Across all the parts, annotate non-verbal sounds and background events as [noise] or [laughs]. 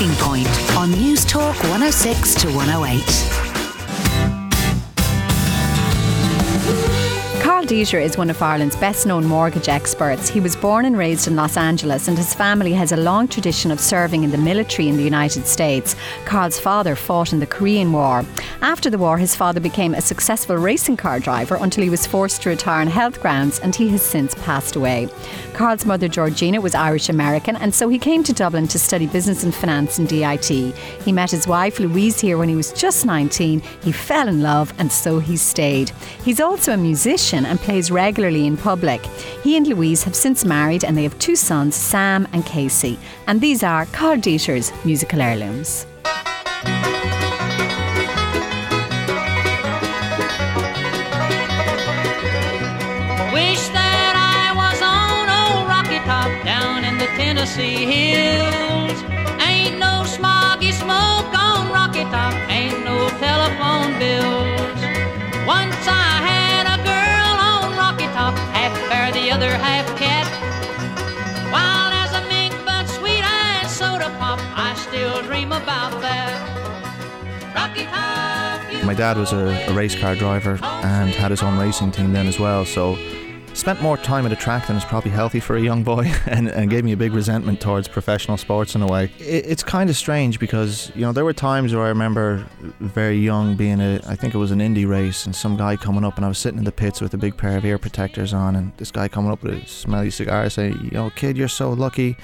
Talking Point on News Talk 106 to 108. Karl Deeter is one of Ireland's best known mortgage experts. He was born and raised in Los Angeles, and his family has a long tradition of serving in the military in the United States. Karl's father fought in the Korean War. After the war, his father became a successful racing car driver until he was forced to retire on health grounds, and he has since passed away. Karl's mother, Georgina, was Irish American, and so he came to Dublin to study business and finance in DIT. He met his wife, Louise, here when he was just 19. He fell in love, and so he stayed. He's also a musician and plays regularly in public. He and Louise have since married and they have two sons, Sam and Casey. And these are Karl Deeter's musical heirlooms. Wish that I was on old Rocky Top down in the Tennessee hills. My dad was a, a race car driver and had his own racing team then as well, so spent more time at a track than is probably healthy for a young boy [laughs] and, and gave me a big resentment towards professional sports in a way. It, it's kind of strange because, you know, there were times where I remember very young being a, I think it was an Indy race and some guy coming up and I was sitting in the pits with a big pair of ear protectors on and this guy coming up with a smelly cigar saying, you know, kid, you're so lucky.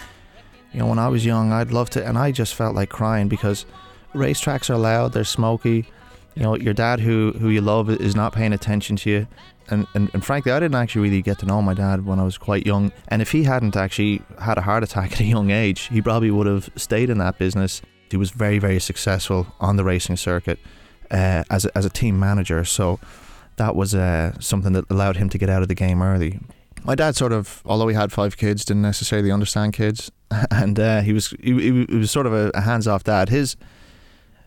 You know, when I was young, I'd love to, and I just felt like crying because racetracks are loud, they're smoky. You know, your dad who who you love is not paying attention to you. And, and, and frankly, I didn't actually really get to know my dad when I was quite young. And if he hadn't actually had a heart attack [laughs] at a young age, he probably would have stayed in that business. He was very, very successful on the racing circuit uh, as, a, as a team manager. So that was uh, something that allowed him to get out of the game early. My dad sort of, although he had five kids, didn't necessarily understand kids, [laughs] and uh, he was he, he was sort of a, a hands-off dad. His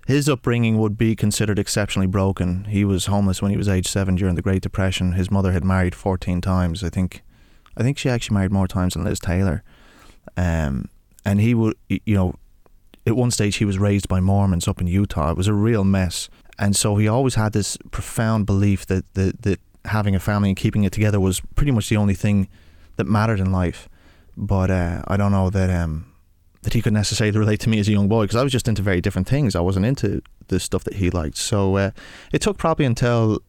his upbringing would be considered exceptionally broken. He was homeless when he was age seven during the Great Depression. His mother had married fourteen times. I think, I think she actually married more times than Liz Taylor. Um, and he would, you know, at one stage he was raised by Mormons up in Utah. It was a real mess, and so he always had this profound belief that that, that having a family and keeping it together was pretty much the only thing that mattered in life. But uh, I don't know that um, that he could necessarily relate to me as a young boy because I was just into very different things. I wasn't into the stuff that he liked. So uh, it took probably until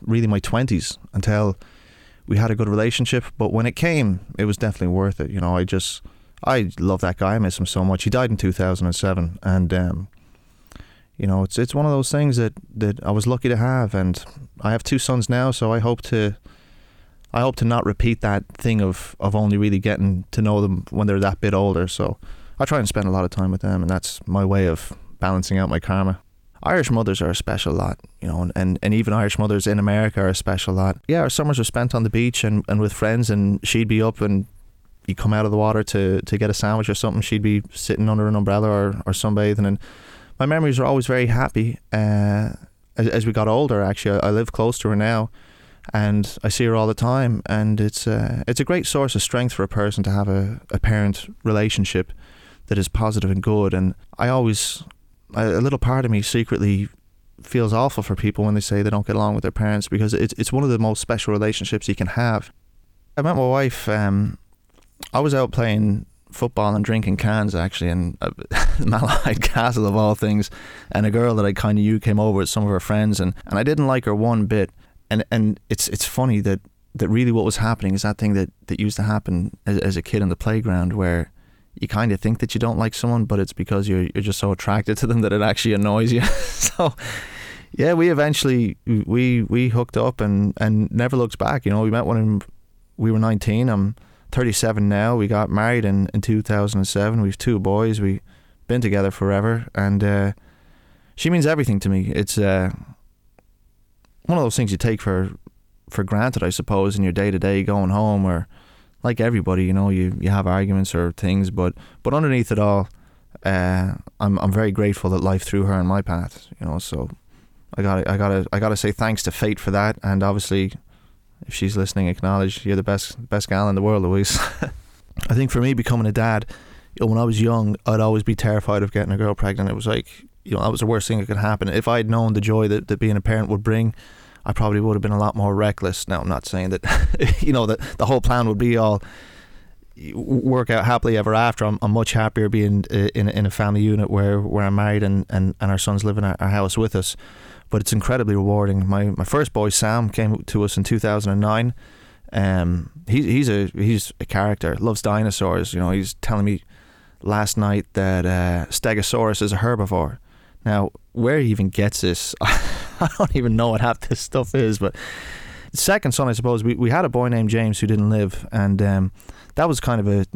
really my twenties until we had a good relationship. But when it came, it was definitely worth it. You know, I just I love that guy. I miss him so much. He died in two thousand and seven, and um, you know, it's it's one of those things that that I was lucky to have, and I have two sons now, so I hope to. I hope to not repeat that thing of, of only really getting to know them when they're that bit older. So I try and spend a lot of time with them, and that's my way of balancing out my karma. Irish mothers are a special lot, you know, and, and, and even Irish mothers in America are a special lot. Yeah, our summers were spent on the beach and, and with friends, and she'd be up and you come out of the water to, to get a sandwich or something, she'd be sitting under an umbrella or, or sunbathing. And my memories are always very happy. Uh, as, as we got older, actually, I, I live close to her now and I see her all the time, and it's uh, it's a great source of strength for a person to have a, a parent relationship that is positive and good. And I always, a little part of me secretly feels awful for people when they say they don't get along with their parents because it's it's one of the most special relationships you can have. I met my wife. Um, I was out playing football and drinking cans actually, and uh, [laughs] Malahide Castle of all things, and a girl that I kind of knew came over with some of her friends, and, and I didn't like her one bit. And and it's it's funny that that really what was happening is that thing that that used to happen as, as a kid in the playground where you kind of think that you don't like someone, but it's because you're you're just so attracted to them that it actually annoys you. [laughs] so yeah, we eventually we we hooked up and and never looked back. You know, we met when we were 19. I'm 37 now. We got married in in 2007. We've two boys. We've been together forever, and uh, she means everything to me. It's uh, one of those things you take for for granted, I suppose, in your day to day going home, or like everybody, you know, you, you have arguments or things, but but underneath it all, uh, I'm I'm very grateful that life threw her in my path, you know. So I got I gotta I gotta say thanks to fate for that, and obviously, if she's listening, acknowledge you're the best best gal in the world, Louise. [laughs] I think for me, becoming a dad, you know, when I was young, I'd always be terrified of getting a girl pregnant. It was like, you know, that was the worst thing that could happen. If I'd known the joy that, that being a parent would bring, I probably would have been a lot more reckless. Now, I'm not saying that, [laughs] you know, that the whole plan would be all work out happily ever after. I'm, I'm much happier being uh, in, in a family unit where, where I'm married and, and, and our sons live in our, our house with us. But it's incredibly rewarding. My my first boy Sam came to us in 2009. Um, he, he's a he's a character. Loves dinosaurs. You know, he's telling me last night that uh, Stegosaurus is a herbivore. Now, where he even gets this, [laughs] [laughs] I don't even know what half this stuff is. But second son, I suppose, we, we had a boy named James who didn't live, and um, that was kind of a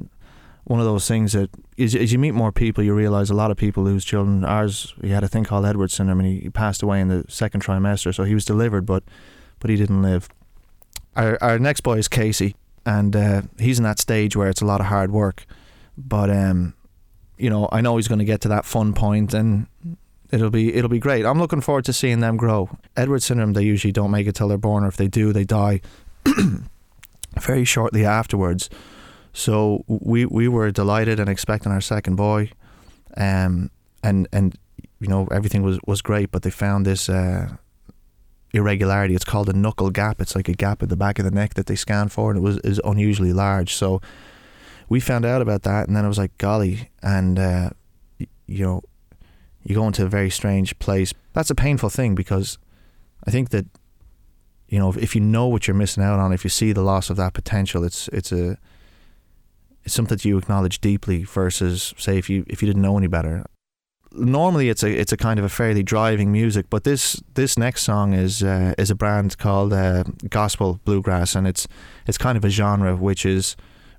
one of those things that as, as you meet more people, you realize a lot of people lose children. Ours, he had a thing called Edwards syndrome, and he, he passed away in the second trimester. So he was delivered, but but he didn't live. Our our next boy is Casey, and uh, he's in that stage where it's a lot of hard work. But um, you know, I know he's going to get to that fun point, and it'll be it'll be great. I'm looking forward to seeing them grow. Edward syndrome, they usually don't make it till they're born, or if they do, they die [clears throat] very shortly afterwards. So we we were delighted and expecting our second boy, um, and and you know everything was was great, but they found this. Uh, irregularity. It's called a nuchal gap. It's like a gap at the back of the neck that they scan for, and it was is unusually large. So we found out about that, and then it was like, golly, and uh, you know, you go into a very strange place. That's a painful thing because I think that you know if you know what you're missing out on, if you see the loss of that potential, it's it's a it's something that you acknowledge deeply versus say if you if you didn't know any better. Normally, it's a it's a kind of a fairly driving music, but this this next song is uh, is a brand called uh, gospel bluegrass, and it's it's kind of a genre which is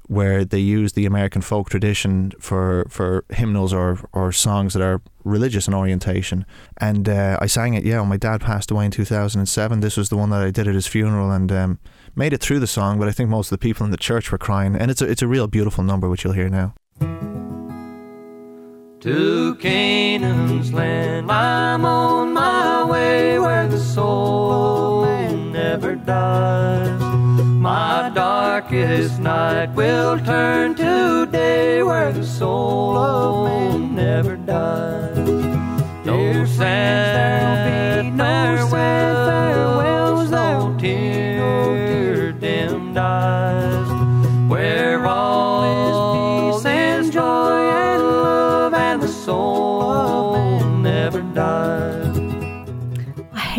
where they use the American folk tradition for, for hymnals or, or songs that are religious in orientation. And uh, I sang it, yeah, when my dad passed away in 2007. This was the one that I did at his funeral and um, made it through the song, but I think most of the people in the church were crying. And it's a, it's a real beautiful number, which you'll hear now. To Canaan's land, I'm on my way where the soul never dies. Darkest night will turn to day where the soul of man never dies. No sad farewells, farewells, no tear dimmed eyes, where all is peace and joy and love, and the soul of man never dies.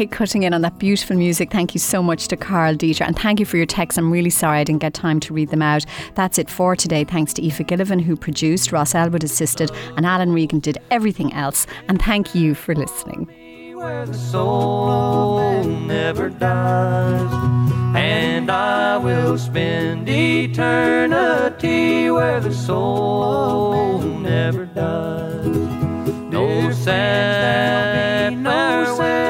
I cutting in on that beautiful music. Thank you so much to Karl Deeter and thank you for your texts. I'm really sorry I didn't get time to read them out. That's it for today. Thanks to Aoife Gillivan who produced, Ross Elwood assisted, and Alan Regan did everything else. And thank you for listening. where the soul never dies. And I will spend eternity where the soul never dies. No sad farewells,